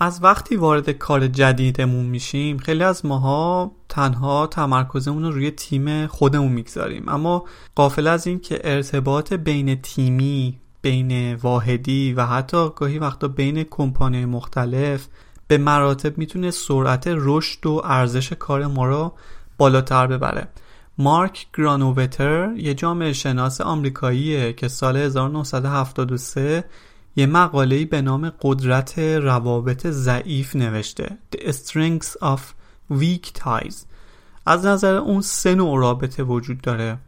از وقتی وارد کار جدیدمون میشیم خیلی از ماها تنها تمرکزمون رو روی تیم خودمون می‌گذاریم. اما قافل از این که ارتباط بین تیمی بین واحدی و حتی گاهی وقتا بین کمپانی مختلف به مراتب می‌تونه سرعت رشد و ارزش کار ما رو بالاتر ببره. مارک گرانووتر یه جامعه شناس آمریکاییه که سال 1973 یه مقاله‌ای به نام قدرت روابط ضعیف نوشته The Strengths of Weak Ties. از نظر اون سه نوع رابطه وجود داره.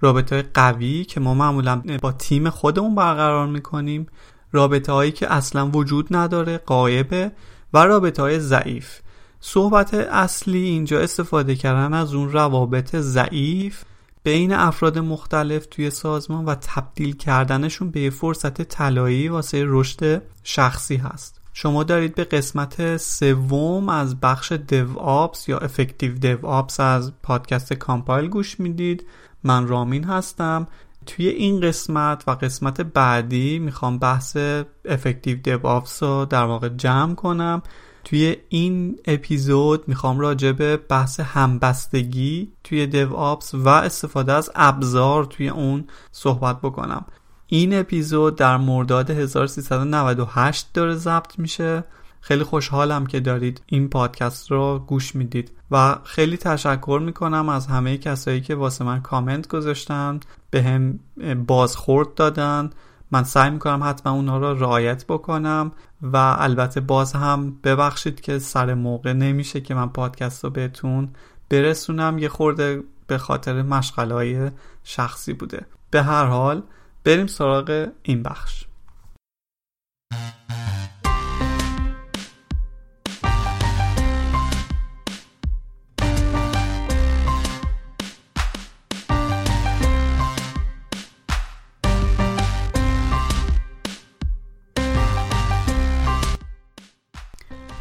رابطه قوی که ما معمولا با تیم خودمون برقرار می‌کنیم رابطه هایی که اصلا وجود نداره غایبه و رابطه های ضعیف. صحبت اصلی اینجا استفاده کردن از اون روابط ضعیف بین افراد مختلف توی سازمان و تبدیل کردنشون به فرصت طلایی واسه رشد شخصی هست. شما دارید به قسمت سوم از بخش DevOps یا Effective DevOps از پادکست کامپایل گوش می‌دید. من رامین هستم. توی این قسمت و قسمت بعدی می‌خوام بحث افکتیو دیو آپس رو در واقع جمع کنم. توی این اپیزود می‌خوام راجع به بحث همبستگی توی دیو آپس و استفاده از ابزار توی اون صحبت بکنم. این اپیزود در مرداد 1398 داره ضبط میشه. خیلی خوشحالم که دارید این پادکست رو گوش می‌دید و خیلی تشکر می‌کنم از همه کسایی که واسه من کامنت گذاشتن به هم بازخورد دادن من سعی می‌کنم حتما اونها رو رعایت بکنم و البته باز هم ببخشید که سر موقع نمیشه که من پادکست رو بهتون برسونم. یه خورده به خاطر مشغله شخصی بوده. به هر حال بریم سراغ این بخش.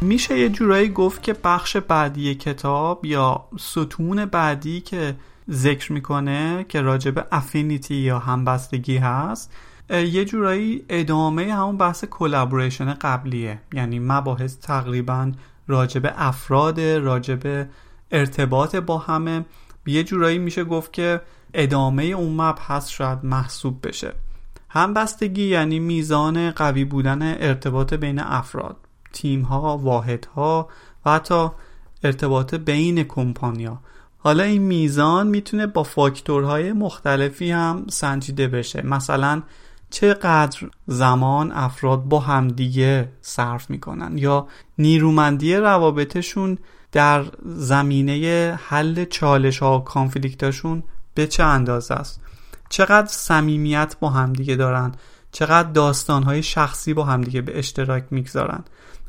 میشه یه جورایی گفت که بخش بعدی کتاب یا ستون بعدی که ذکر می‌کنه که راجب affinity یا همبستگی هست یه جورایی ادامه همون بحث collaboration قبلیه. یعنی مباحث تقریبا راجب افراد راجب ارتباط با همه. یه جورایی میشه گفت که ادامه اون مبحث شاید محسوب بشه. همبستگی یعنی میزان قوی بودن ارتباط بین افراد. تیم ها واحد ها و حتی ارتباط بین کمپانیا حالا این میزان می‌تونه با فاکتورهای مختلفی هم سنجیده بشه. مثلا چقدر زمان افراد با همدیگه صرف می‌کنن یا نیرومندی روابطشون در زمینه حل چالش ها و کانفلیکتاشون به چه اندازه است؟ چقدر صمیمیت با همدیگه دارن؟ چقدر داستانهای شخصی با همدیگه به اشتراک می‌گذارن؟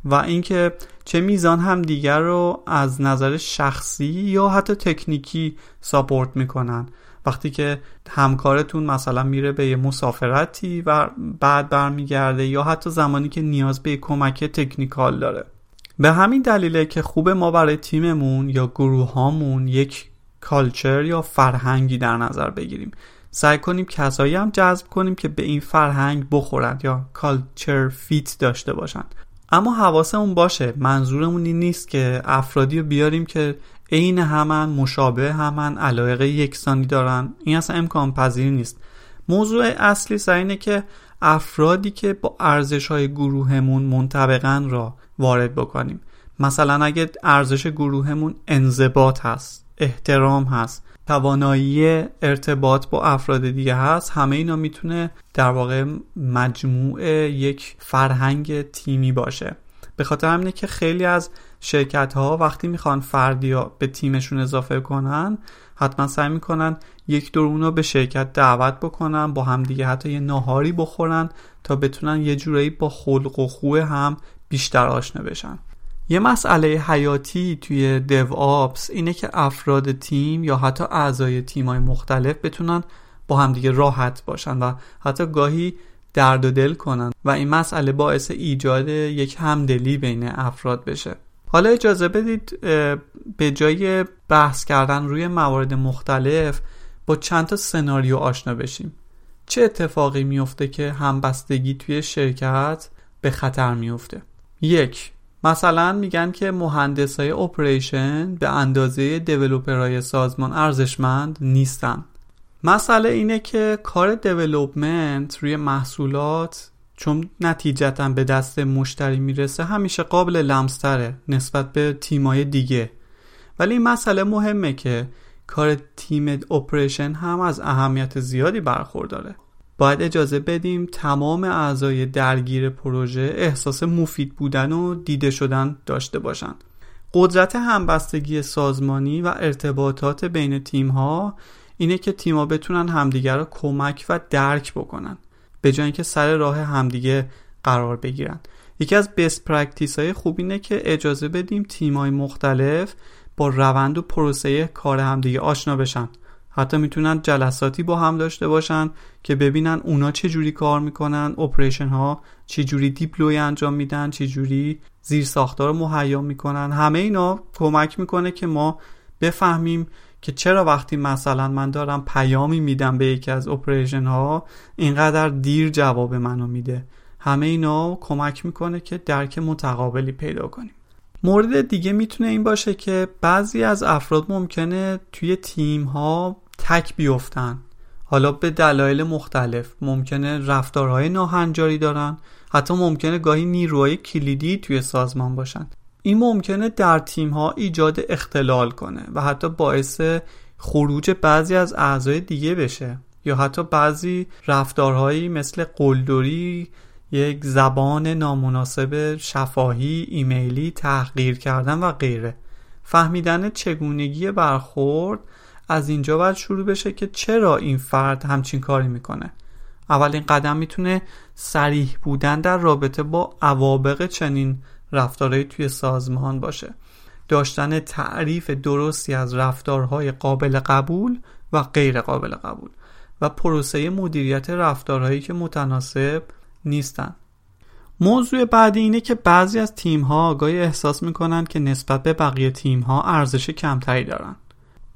و اینکه چه میزان هم دیگر رو از نظر شخصی یا حتی تکنیکی ساپورت می‌کنن. وقتی که همکارتون مثلا میره به یه مسافرتی و بعد برمیگرده یا حتی زمانی که نیاز به کمک تکنیکال داره. به همین دلیله که خوب ما برای تیممون یا گروه هامون یک کالچر یا فرهنگی در نظر بگیریم. سعی کنیم کسایی هم جذب کنیم که به این فرهنگ بخورند یا کالچر فیت داشته باشند. اما حواسمون باشه منظورمون این نیست که افرادی رو بیاریم که عین همن مشابه همن علایق یکسانی دارن. این اصلا امکان پذیر نیست. موضوع اصلی سر اینه که افرادی که با ارزش های گروهمون منطبقن را وارد بکنیم. مثلا اگه ارزش گروهمون انضباط هست احترام هست توانایی ارتباط با افراد دیگه هست. همه اینا می‌تونه در واقع مجموع یک فرهنگ تیمی باشه. به خاطر همینه که خیلی از شرکت ها وقتی می‌خوان فردی به تیمشون اضافه کنن حتما سعی می‌کنن یک دور اونو به شرکت دعوت بکنن با هم دیگه حتی یه ناهاری بخورن تا بتونن یه جورایی با خلق و خوه هم بیشتر آشنا بشن. یه مسئله حیاتی توی دیو آپس اینه که افراد تیم یا حتی اعضای تیمای مختلف بتونن با همدیگه راحت باشن و حتی گاهی درد و دل کنن و این مسئله باعث ایجاد یک همدلی بین افراد بشه. حالا اجازه بدید به جای بحث کردن روی موارد مختلف با چند تا سناریو آشنا بشیم. چه اتفاقی میفته که همبستگی توی شرکت به خطر میفته یک مثلا میگن که مهندس های اپریشن به اندازه دیولوپرهای سازمان ارزشمند نیستن. مسئله اینه که کار development روی محصولات چون نتیجتا به دست مشتری می‌رسه همیشه قابل لمس‌تره نسبت به تیمای دیگه. ولی این مسئله مهمه که کار تیم operation هم از اهمیت زیادی برخورداره. باید اجازه بدیم تمام اعضای درگیر پروژه احساس مفید بودن و دیده شدن داشته باشند. قدرت همبستگی سازمانی و ارتباطات بین تیم ها اینه که تیم‌ها بتونن همدیگر رو کمک و درک بکنن به جای اینکه سر راه همدیگه قرار بگیرن یکی از best practice های خوب اینه که اجازه بدیم تیم‌های مختلف با روند و پروسه کار همدیگه آشنا بشن حتی می‌تونن جلساتی با هم داشته باشن که ببینن اونا چه جوری کار می‌کنن operation ها چه جوری deploy انجام میدن چه جوری زیر ساختار مهیا می‌کنن. همه اینا کمک می‌کنه که ما بفهمیم که چرا وقتی مثلا من دارم پیامی میدم به یکی از اپریشن ها اینقدر دیر جواب منو میده. همه اینا کمک می‌کنه که درک متقابلی پیدا کنیم. مورد دیگه می‌تونه این باشه که بعضی از افراد ممکنه توی تیم ها تک بیفتن. حالا به دلایل مختلف. ممکنه رفتارهای ناهنجاری دارن. حتی ممکنه گاهی نیروهای کلیدی توی سازمان باشن. این ممکنه در تیم ها ایجاد اختلال کنه و حتی باعث خروج بعضی از اعضای دیگه بشه. یا حتی بعضی رفتارهایی مثل قلدری یک زبان نامناسب شفاهی ایمیلی تحقیر کردن و غیره. فهمیدن چگونگی برخورد از اینجا باید شروع بشه که چرا این فرد همچین کاری می‌کنه. اولین قدم می‌تونه سریح بودن در رابطه با عوابق چنین رفتارهایی توی سازمان باشه. داشتن تعریف درستی از رفتارهای قابل قبول و غیر قابل قبول و پروسه مدیریت رفتارهایی که متناسب نیستن. موضوع بعدی اینه که بعضی از تیم ها آگاهی احساس می‌کنن که نسبت به بقیه تیم ها ارزش کمتری دارن.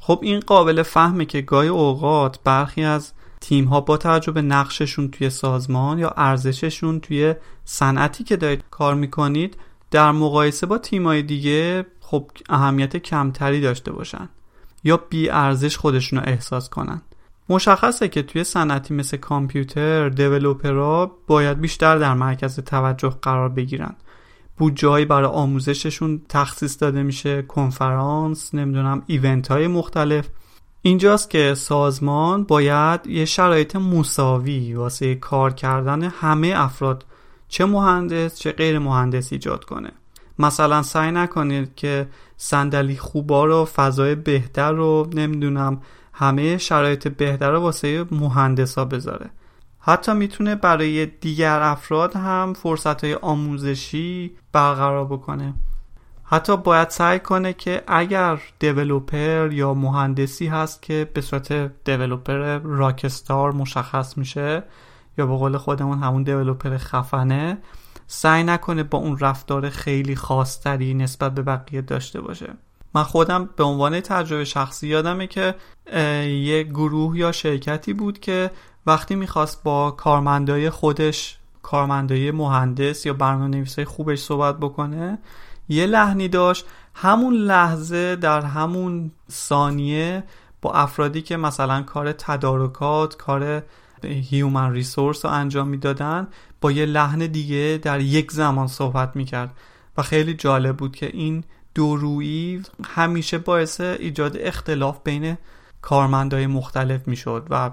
خب این قابل فهمه که گاهی اوقات برخی از تیم ها با توجه به نقششون توی سازمان یا ارزششون توی صنعتی که دارید کار می‌کنید در مقایسه با های دیگه خب اهمیت کمتری داشته باشن یا بی ارزش خودشون رو احساس کنن. مشخصه که توی صنعتی مثل کامپیوتر دیولوپرها باید بیشتر در مرکز توجه قرار بگیرن. بودجههایی برای آموزششون تخصیص داده میشه کنفرانس نمی‌دونم ایونت های مختلف. اینجاست که سازمان باید یه شرایط مساوی واسه کار کردن همه افراد چه مهندس چه غیر مهندس ایجاد کنه. مثلا سعی نکنید که صندلی خوبا رو فضای بهتر رو نمی‌دونم همه شرایط بهتر رو واسه مهندسا بذاره. حتی می‌تونه برای دیگر افراد هم فرصت های آموزشی برقرار بکنه. حتی باید سعی کنه که اگر دیولوپر یا مهندسی هست که به صورت دیولوپر راکستار مشخص میشه یا به قول خودمون همون دیولوپر خفنه سعی نکنه با اون رفتار خیلی خاصتری نسبت به بقیه داشته باشه. من خودم به عنوان تجربه شخصی یادمه که یه گروه یا شرکتی بود که وقتی می‌خواست با کارمندای خودش کارمندای مهندس یا برنامه نویسای خوبش صحبت بکنه یه لحنی داشت. همون لحظه در همون ثانیه با افرادی که مثلا کار تدارکات کار هیومن ریسورس رو انجام می‌دادن با یه لحن دیگه در یک زمان صحبت می‌کرد. و خیلی جالب بود که این دورویی همیشه باعث ایجاد اختلاف بین کارمندای مختلف می‌شد و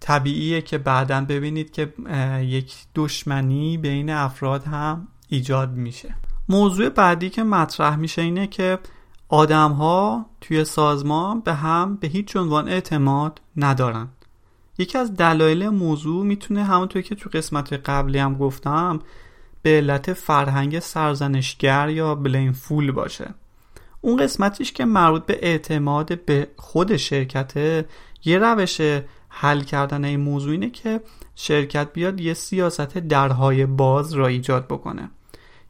طبیعیه که بعدا ببینید که یک دشمنی بین افراد هم ایجاد میشه. موضوع بعدی که مطرح میشه اینه که آدم ها توی سازمان به هم به هیچ عنوان اعتماد ندارن. یکی از دلایل موضوع می‌تونه همونطور که تو قسمت قبلی هم گفتم به علت فرهنگ سرزنشگر یا بلین فول باشه. اون قسمتیش که مربوط به اعتماد به خود شرکته یه روش حل کردن این موضوع اینه که شرکت بیاد یه سیاست درهای باز را ایجاد بکنه.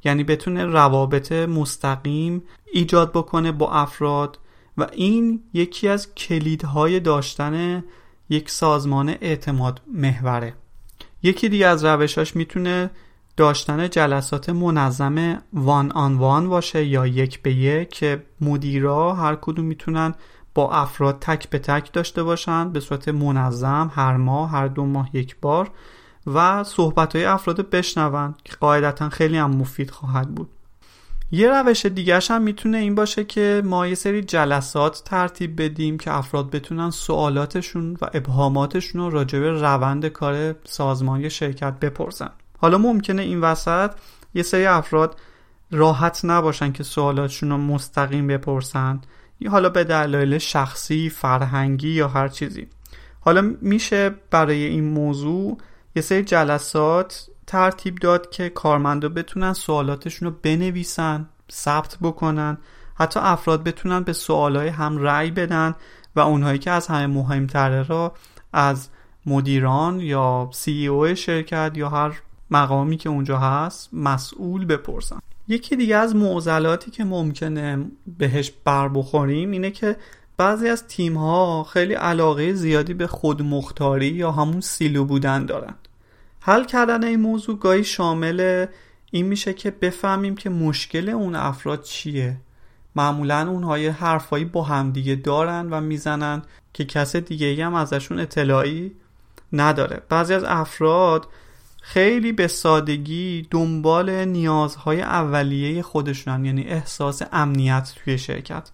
یعنی بتونه روابط مستقیم ایجاد بکنه با افراد و این یکی از کلیدهای داشتن یک سازمان اعتماد محوره. یکی دیگه از روشاش می‌تونه داشتن جلسات منظم وان آن وان باشه یا یک به یک که مدیرا هر کدوم می‌تونن با افراد تک به تک داشته باشن به صورت منظم هر ماه هر دو ماه یک بار و صحبت های افراد بشنون که قاعدتا خیلی هم مفید خواهد بود. یه روش دیگرش هم می‌تونه این باشه که ما یه سری جلسات ترتیب بدیم که افراد بتونن سوالاتشون و ابهاماتشون رو راجع به روند کار سازمان یا شرکت بپرسن. حالا ممکنه این وسط یه سری افراد راحت نباشن که سوالاتشون رو مستقیم بپرسن. یا حالا به دلایل شخصی، فرهنگی یا هر چیزی. حالا میشه برای این موضوع یه سری جلسات ترتیب داد که کارمندا بتونن سوالاتشون رو بنویسن ثبت بکنن حتی افراد بتونن به سوالای هم رأی بدن و اونهایی که از همه مهمتره را از مدیران یا سی او شرکت یا هر مقامی که اونجا هست مسئول بپرسن. یکی دیگه از معضلاتی که ممکنه بهش بر بخوریم اینه که بعضی از تیم ها خیلی علاقه زیادی به خودمختاری یا همون سیلو بودن دارن. حل کردن این موضوع گاهی شامل این میشه که بفهمیم که مشکل اون افراد چیه. معمولا اونها حرفایی با همدیگه دارن و می‌زنن که کس دیگه هم ازشون اطلاعی نداره. بعضی از افراد خیلی به سادگی دنبال نیازهای اولیه خودشونن یعنی احساس امنیت توی شرکت.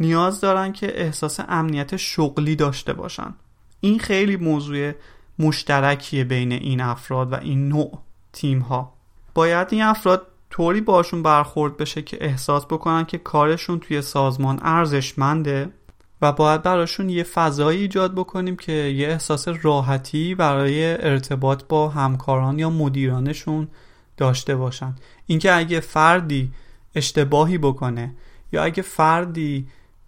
نیاز دارن که احساس امنیت شغلی داشته باشن. این خیلی موضوع مشترکیه بین این افراد و این نوع تیم ها باید این افراد طوری باشون برخورد بشه که احساس بکنن که کارشون توی سازمان ارزشمنده و باید براشون یه فضایی ایجاد بکنیم که یه احساس راحتی برای ارتباط با همکاران یا مدیرانشون داشته باشن. اینکه اگه فردی اشتباهی بکنه یا اگه فردی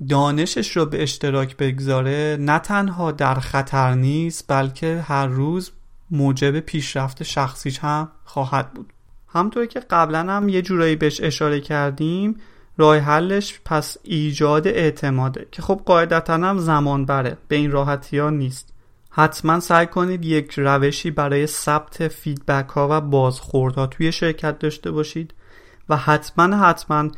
دانشش رو به اشتراک بگذاره نه تنها در خطر نیست بلکه هر روز موجب پیشرفت شخصیش هم خواهد بود. همطور که قبلا هم یه جورایی بهش اشاره کردیم راه حلش پس ایجاد اعتماده که خب قاعدتا هم زمان بره به این راحتی ها نیست. حتما سعی کنید یک روشی برای ثبت فیدبک ها و بازخورد ها توی شرکت داشته باشید و حتما حتما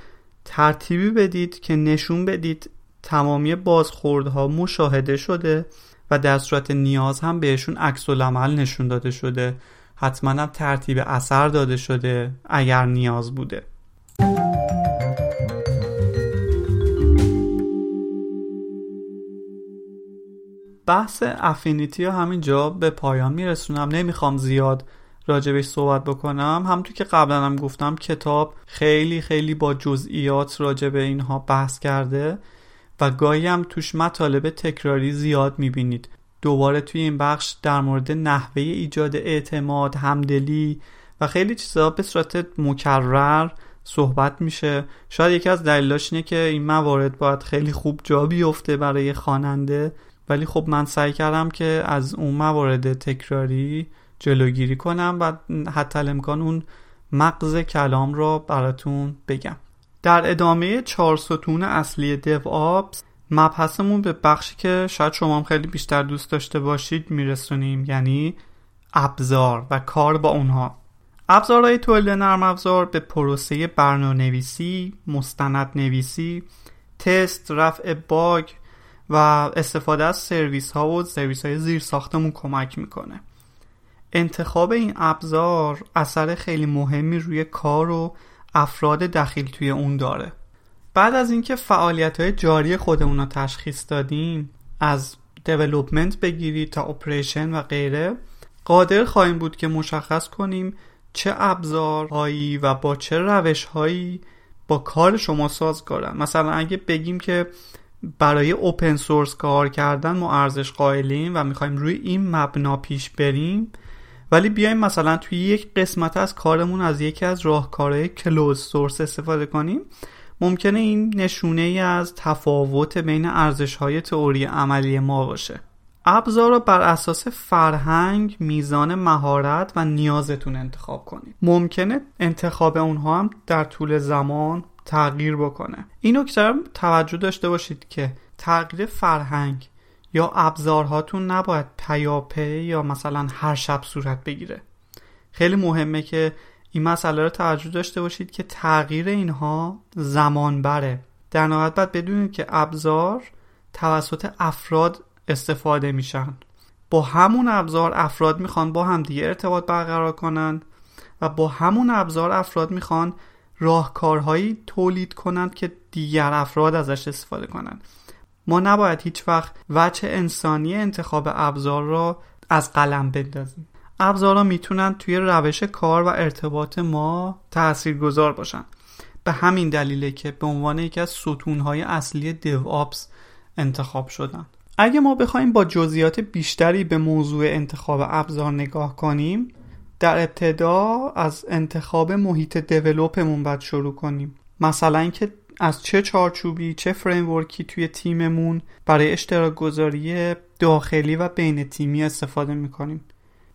ترتیبی بدید که نشون بدید تمامی بازخوردها مشاهده شده و در صورت نیاز هم بهشون عکس العمل نشون داده شده. حتما هم ترتیب اثر داده شده اگر نیاز بوده. بحث افینیتی رو همینجا به پایان میرسونم. نمی‌خوام زیاد راجبش صحبت بکنم. همونطور که قبلا هم گفتم کتاب خیلی خیلی با جزئیات راجب اینها بحث کرده و گاهی هم توش مطالب تکراری زیاد می‌بینید. دوباره توی این بخش در مورد نحوه ایجاد اعتماد همدلی و خیلی چیزها به صورت مکرر صحبت میشه. شاید یکی از دلیلاش اینه که این موارد باید خیلی خوب جا بیفته برای خواننده. ولی خب من سعی کردم که از اون موارد تکراری جلوگیری کنم و حتی امکان اون مغز کلام را براتون بگم. در ادامه چهار ستون اصلی دیو آبس مبحثمون به بخشی که شاید شما هم خیلی بیشتر دوست داشته باشید میرسونیم یعنی ابزار و کار با اونها. ابزارهای تولید نرم افزار به پروسه برنامه نویسی، مستند نویسی، تست، رفع bug و استفاده از سرویس ها و سرویس های زیر ساختمون کمک می‌کنه. انتخاب این ابزار اثر خیلی مهمی روی کار و افراد دخیل توی اون داره. بعد از اینکه فعالیت های جاری خودمون رو تشخیص دادیم از development بگیرید تا operation و غیره قادر خواهیم بود که مشخص کنیم چه ابزارهایی و با چه روشهایی با کار شما سازگارن. مثلا اگه بگیم که برای اوپن سورس کار کردن ما ارزش قائلیم و می‌خوایم روی این مبنا پیش بریم. ولی بیایم مثلا توی یک قسمت از کارمون از یکی از راهکارهای کلوز سورس استفاده کنیم. ممکنه این نشونه ای از تفاوت بین ارزش های تئوری عملی ما باشه. ابزار رو بر اساس فرهنگ، میزان مهارت و نیازتون انتخاب کنید. ممکنه انتخاب اونها هم در طول زمان تغییر بکنه. این نکته توجه داشته باشید که تغییر فرهنگ یا ابزارهاتون نباید پیاپی یا مثلا هر شب صورت بگیره. خیلی مهمه که این مسئله رو توجه داشته باشید که تغییر اینها زمان بره. در نهایت باید بدونید که ابزار توسط افراد استفاده میشن. با همون ابزار افراد می‌خوان با هم دیگه ارتباط برقرار کنند و با همون ابزار افراد می‌خوان راهکارهایی تولید کنند که دیگر افراد ازش استفاده کنند. ما نباید هیچ وقت وجه انسانی انتخاب ابزار را از قلم بندازیم. ابزارها می‌تونن توی روش کار و ارتباط ما تاثیرگذار باشن. به همین دلیله که به عنوان یکی از ستونهای اصلی آپس انتخاب شدن. اگه ما بخوایم با جزئیات بیشتری به موضوع انتخاب ابزار نگاه کنیم در ابتدا از انتخاب محیط developمون باید شروع کنیم. مثلا اینکه از چه چارچوبی چه framework ی توی تیممون برای اشتراک گذاری داخلی و بین تیمی استفاده می‌کنیم.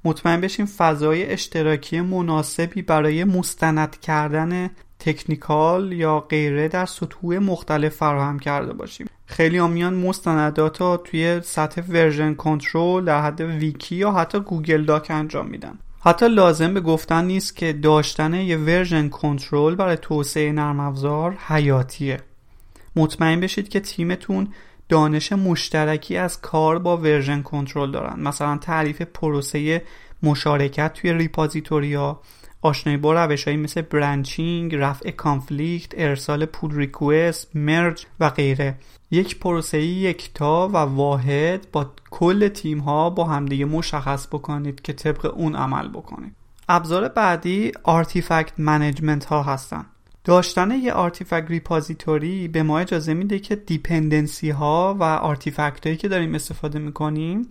مطمئن بشیم فضای اشتراکی مناسبی برای مستند کردن technical یا غیره در سطوح مختلف فراهم کرده باشیم. خیلی میان مستندات رو توی سطح version control در حد wiki یا حتی Google Doc انجام میدن. حتی لازم به گفتن نیست که داشتن یه version control برای توسعه نرم افزار حیاتیه. مطمئن بشید که تیمتون دانش مشترکی از کار با version control دارن. مثلا تعریف پروسه مشارکت توی repository ا آشنایی با روش مثل branching، رفع conflict، ارسال pull request، merge و غیره. یک پروسه یکتا و واحد با کل تیم ها با همدیگه مشخص بکنید که طبق اون عمل بکنید ابزار بعدی artifact management ها هستن. داشتن یه artifact repository به ما اجازه میده که dependency ها و artifact هایی که داریم استفاده می‌کنیم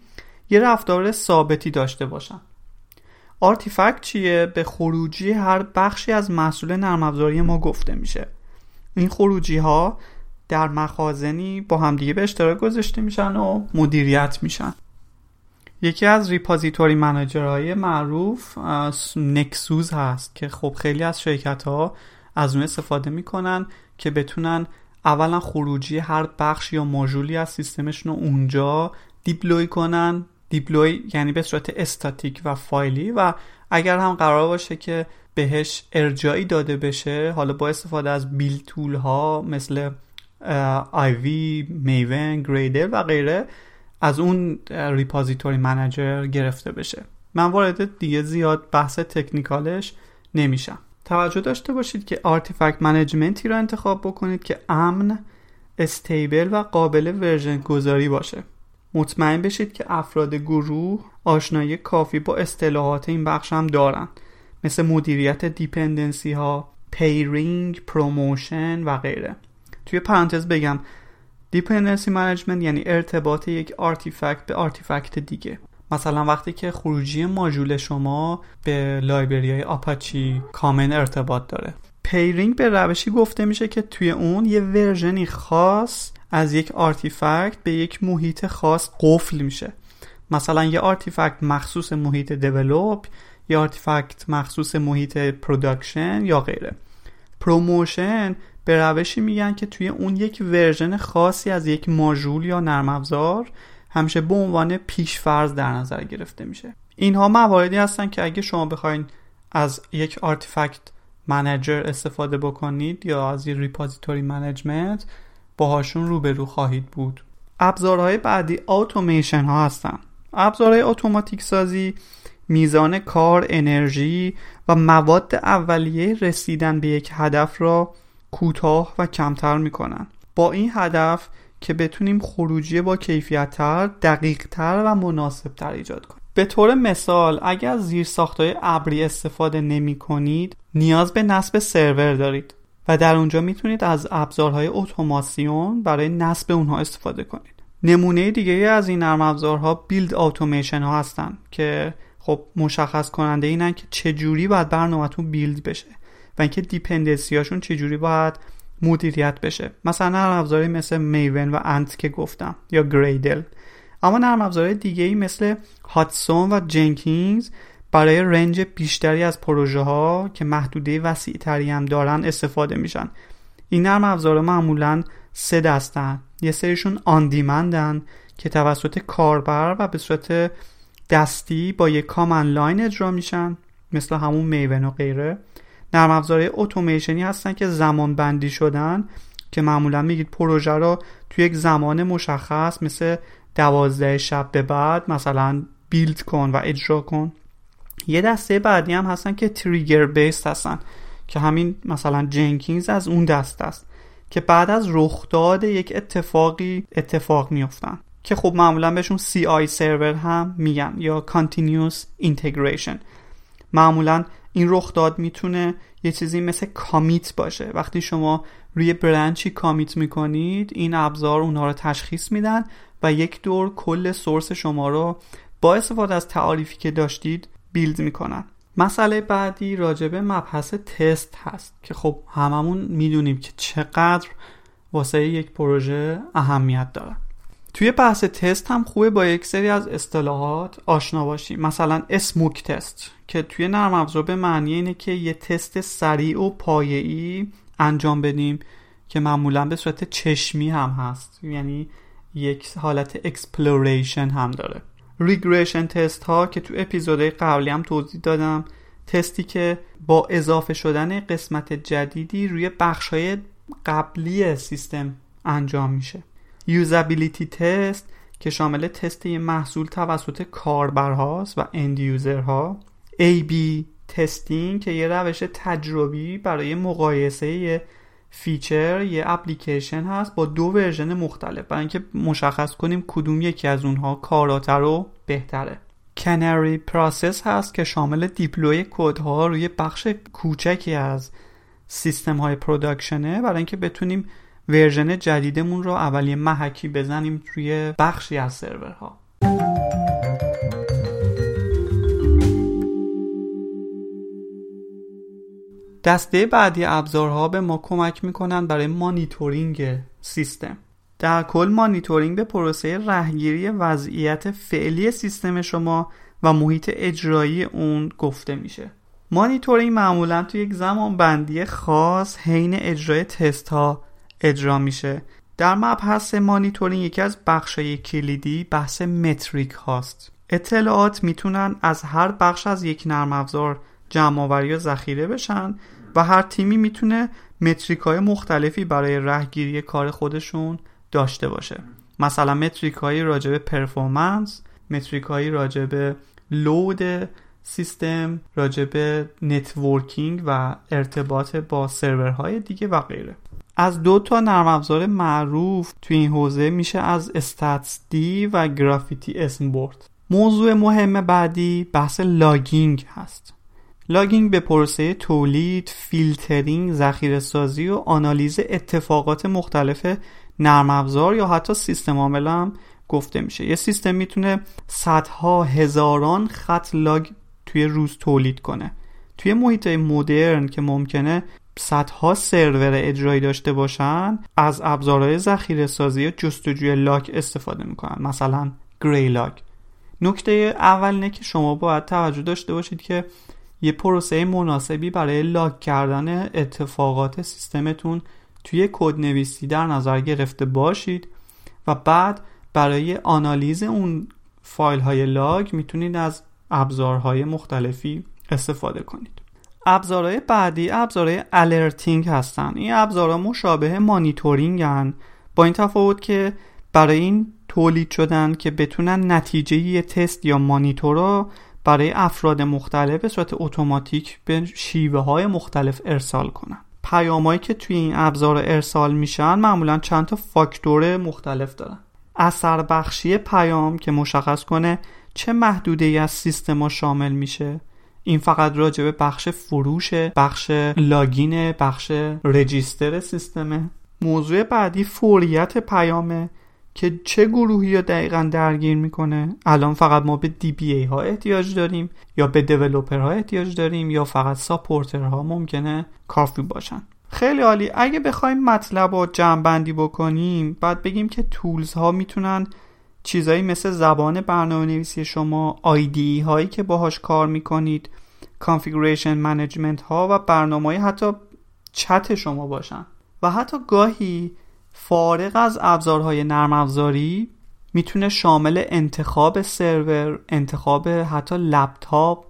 یه رفتار ثابتی داشته باشن. artifact چیه؟ به خروجی هر بخشی از محصول نرم افزاری ما گفته میشه. این خروجی ها در مخازنی با همدیگه به اشتراک گذاشته میشن و مدیریت میشن. یکی از ریپازیتوری مناجرهای معروف نکسوز هست که خب خیلی از شرکت ها از اون استفاده می‌کنن که بتونن اولا خروجی هر بخش یا ماژولی از سیستمشون رو اونجا دیپلوی کنن دیپلوی یعنی به صورت استاتیک و فایلی و اگر هم قرار باشه که بهش ارجایی داده بشه حالا با استفاده از بیل تول ها مثل Ivy، Maven، Gradle و غیره از اون repository manager گرفته بشه. من وارد دیگه زیاد بحث technical ش نمیشم. توجه داشته باشید که artifact management ی را انتخاب بکنید که امن stable و قابل version گذاری باشه. مطمئن بشید که افراد گروه آشنایی کافی با اصطلاحات این بخش هم دارن. مثل مدیریت dependency ها pinning promotion و غیره. توی پرانتز بگم dependency management یعنی ارتباط یک artifact به artifact دیگه. مثلا وقتی که خروجی ماژول شما به library های Apache Common ارتباط داره. pinning به روشی گفته میشه که توی اون یه version ی خاص از یک artifact به یک محیط خاص قفل میشه. مثلا یه artifact مخصوص محیط develop یه artifact مخصوص محیط production یا غیره. promotion به روشی میگن که توی اون یک version خاصی از یک ماژول یا نرم افزار همیشه به عنوان پیشفرض در نظر گرفته میشه. اینها مواردی هستن که اگه شما بخواین از یک artifact manager استفاده بکنید یا از یک repository management باهاشون روبرو خواهید بود. ابزارهای بعدی اتوماسیون ها هستن. ابزارهای اتوماتیک سازی میزان کار انرژی و مواد اولیه رسیدن به یک هدف را کوتاه و کمتر می‌کنن. با این هدف که بتونیم خروجی با کیفیتتر دقیقتر و مناسبتر ایجاد کنیم. به طور مثال اگر زیر ساختای ابری استفاده نمی کنید نیاز به نصب سرور دارید. و در اونجا می‌تونید از ابزارهای اتوماسیون برای نصب اونها استفاده کنید. نمونه دیگه از این نرم ابزارها build اتوماسیون ها هستن که خب مشخص کننده اینن که چجوری باید برنامهتون build بشه و اینکه dependency هاشون چجوری باید مدیریت بشه. مثلا نرم افزاری مثل Maven و Ant که گفتم یا Gradle. اما نرم افزارهای دیگه ای مثل Hudson و Jenkins برای range بیشتری از پروژه ها که محدوده وسیع تری هم دارن استفاده میشن. این نرم افزارها معمولا سه دستن. یه سریشون on demand ن که توسط کاربر و به صورت دستی با یک command line اجرا میشن مثل همون Maven و غیره. نرم افزارهای اتوماسیونی هستن که زمان بندی شدن که معمولا میگید پروژه رو توی یک زمان مشخص مثل دوازده شب به بعد مثلا build کن و اجرا کن. یه دسته بعدی هم هستن که trigger based هستن که همین مثلا جنکینز از اون دست است که بعد از رخداد یک اتفاقی اتفاق میفتن که خب معمولا بهشون CI سرور هم میگن یا Continuous Integration. معمولا این رخداد می‌تونه یه چیزی مثل کامیت باشه. وقتی شما روی برنچی کامیت می‌کنید این ابزار اونها رو تشخیص میدن و یک دور کل سورس شما رو با استفاده از تعاریفی که داشتید build می‌کنن. مسئله بعدی راجبه مبحث تست هست که خب هممون می‌دونیم که چقدر واسه یک پروژه اهمیت داره. توی بحث تست هم خوبه با یک سری از اصطلاحات آشنا باشیم. مثلا smoke test که توی نرم افزار به معنی اینه که یه تست سریع و پایه‌ای انجام بدیم که معمولا به صورت چشمی هم هست. یعنی یک حالت exploration هم داره. regression test ها که تو اپیزودهای قبلی هم توضیح دادم. تستی که با اضافه شدن قسمت جدیدی روی بخش های قبلی سیستم انجام میشه. usability test که شامل تست محصول توسط کاربرهاست و end user ها A-B testing که یه روش تجربی برای مقایسه feature یه اپلیکیشن هست با دو ورژن مختلف. برای اینکه مشخص کنیم کدوم یکی از اونها کاراتر و بهتره. canary process هست که شامل deploy کدها روی بخش کوچکی از سیستم های production ه برای اینکه بتونیم ورژن جدیدمون رو اول یه محکی بزنیم روی بخشی از سرورها دسته بعدی ابزارها به ما کمک می‌کنن برای مانیتورینگ سیستم. در کل مانیتورینگ به پروسه رهگیری وضعیت فعلی سیستم شما و محیط اجرایی اون گفته میشه. مانیتورینگ معمولا تو یک زمان بندی خاص حین اجرای تست ها اجرا میشه. در مبحث مانیتورینگ یکی از بخشای کلیدی بحث متریک هاست. اطلاعات می‌تونن از هر بخش از یک نرم افزار جمع آوری و ذخیره بشن و هر تیمی می‌تونه metric های مختلفی برای رهگیری کار خودشون داشته باشه. مثلا metric های راجع performance metric های راجع load سیستم راجع به networking و ارتباط با سرورهای دیگه و غیره. از دو تا نرم افزار معروف تو این حوزه میشه از StatsD و Graphite اسم برد موضوع مهم بعدی بحث logging هست. logging به پروسه تولید، فیلترینگ، ذخیره سازی و آنالیز اتفاقات مختلف نرم افزار یا حتی سیستم عامل هم گفته میشه. یه سیستم می‌تونه صدها هزاران خط log توی روز تولید کنه. توی محیط مدرن که ممکنه صدها سرور اجرایی داشته باشن از ابزارهای ذخیره سازی و جستجوی log استفاده می‌کنن. مثلا Graylog نکته اول اینه که شما باید توجه داشته باشید که یه پروسه مناسبی برای log کردن اتفاقات سیستمتون توی کد نویسی در نظر گرفته باشید و بعد برای آنالیز اون فایل های log می‌تونید از ابزارهای مختلفی استفاده کنید. ابزارهای بعدی ابزارهای alerting هستن. این ابزارها مشابه مانیتورینگ هن. با این تفاوت که برای این تولید شدن که بتونن نتیجه یه تست یا مانیتور رو برای افراد مختلف به صورت اتوماتیک به شیوه های مختلف ارسال کنن. پیامایی که توی این ابزار ارسال میشن معمولا چند تا فاکتور مختلف دارن. اثر بخشی پیام که مشخص کنه چه محدوده ای از سیستما شامل میشه. این فقط راجع به بخش فروش بخش login بخش register سیستمه. موضوع بعدی فوریت پیامه. که چه گروهی رو دقیقا درگیر می‌کنه؟ الان فقط ما به DBA ها احتیاج داریم یا به developer ها احتیاج داریم یا فقط supporter ها ممکنه کافی باشن. خیلی عالی. اگه بخوایم مطلب رو جمع بندی بکنیم بعد بگیم که tools ها می‌تونن چیزایی مثل زبان برنامه نویسی شما IDE هایی که باهاش کار می‌کنید configuration management ها و برنامه حتی چت شما باشن. و حتی گاهی فارغ از ابزارهای نرم افزاری می‌تونه شامل انتخاب سرور انتخاب حتی لپتاپ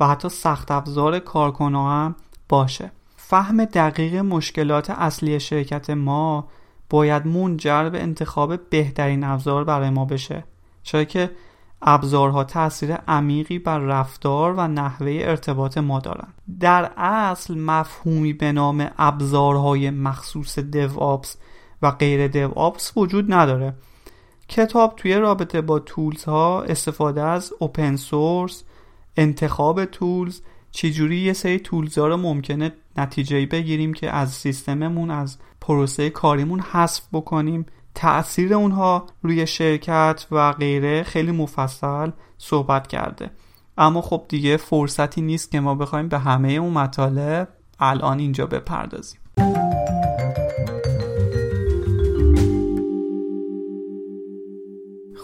و حتی سخت افزار کارکنه هم باشه. فهم دقیق مشکلات اصلی شرکت ما باید منجر به انتخاب بهترین ابزار برای ما بشه چرا که ابزارها تاثیر عمیقی بر رفتار و نحوه ارتباط ما دارند در اصل مفهومی به نام ابزارهای مخصوص آپس و غیر آپس وجود نداره. کتاب توی رابطه با تولز ها استفاده از اوپن سورس انتخاب تولز چجوری یه سری تولز ها رو ممکنه نتیجه بگیریم که از سیستممون از پروسه کاریمون حذف بکنیم. تأثیر اونها روی شرکت و غیره خیلی مفصل صحبت کرده. اما خب دیگه فرصتی نیست که ما بخوایم به همه اون مطالب الان اینجا بپردازیم.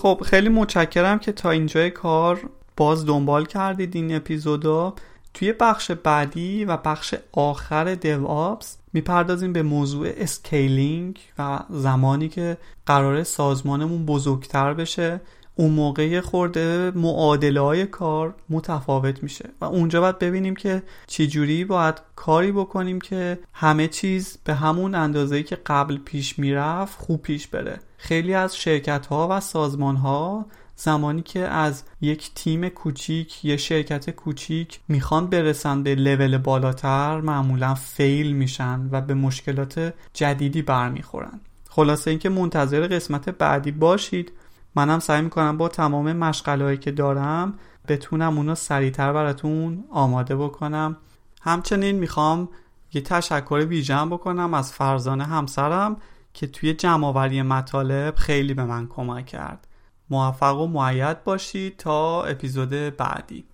خب خیلی متشکرم که تا اینجای کار باز دنبال کردید این اپیزودا توی بخش بعدی و بخش آخر Ops می‌پردازیم به موضوع scaling و زمانی که قرار سازمانمون بزرگتر بشه. اون موقع خورده معادله های کار متفاوت میشه. و اونجا باید ببینیم که چجوری باید کاری بکنیم که همه چیز به همون اندازه که قبل پیش می‌رفت خوب پیش بره. خیلی از شرکت ها و سازمان ها زمانی که از یک تیم کوچیک یه شرکت کوچیک می‌خوان برسن به لول بالاتر معمولا fail میشن و به مشکلات جدیدی برمیخورن. خلاصه اینکه منتظر قسمت بعدی باشید. منم سعی می‌کنم با تمام مشغله که دارم بتونم اونو سریعتر براتون آماده بکنم. همچنین می‌خوام یه تشکر ویژن بکنم از فرزانه همسرم که توی جمعآوری مطالب خیلی به من کمک کرد. موفق و معید باشید تا اپیزود بعدی.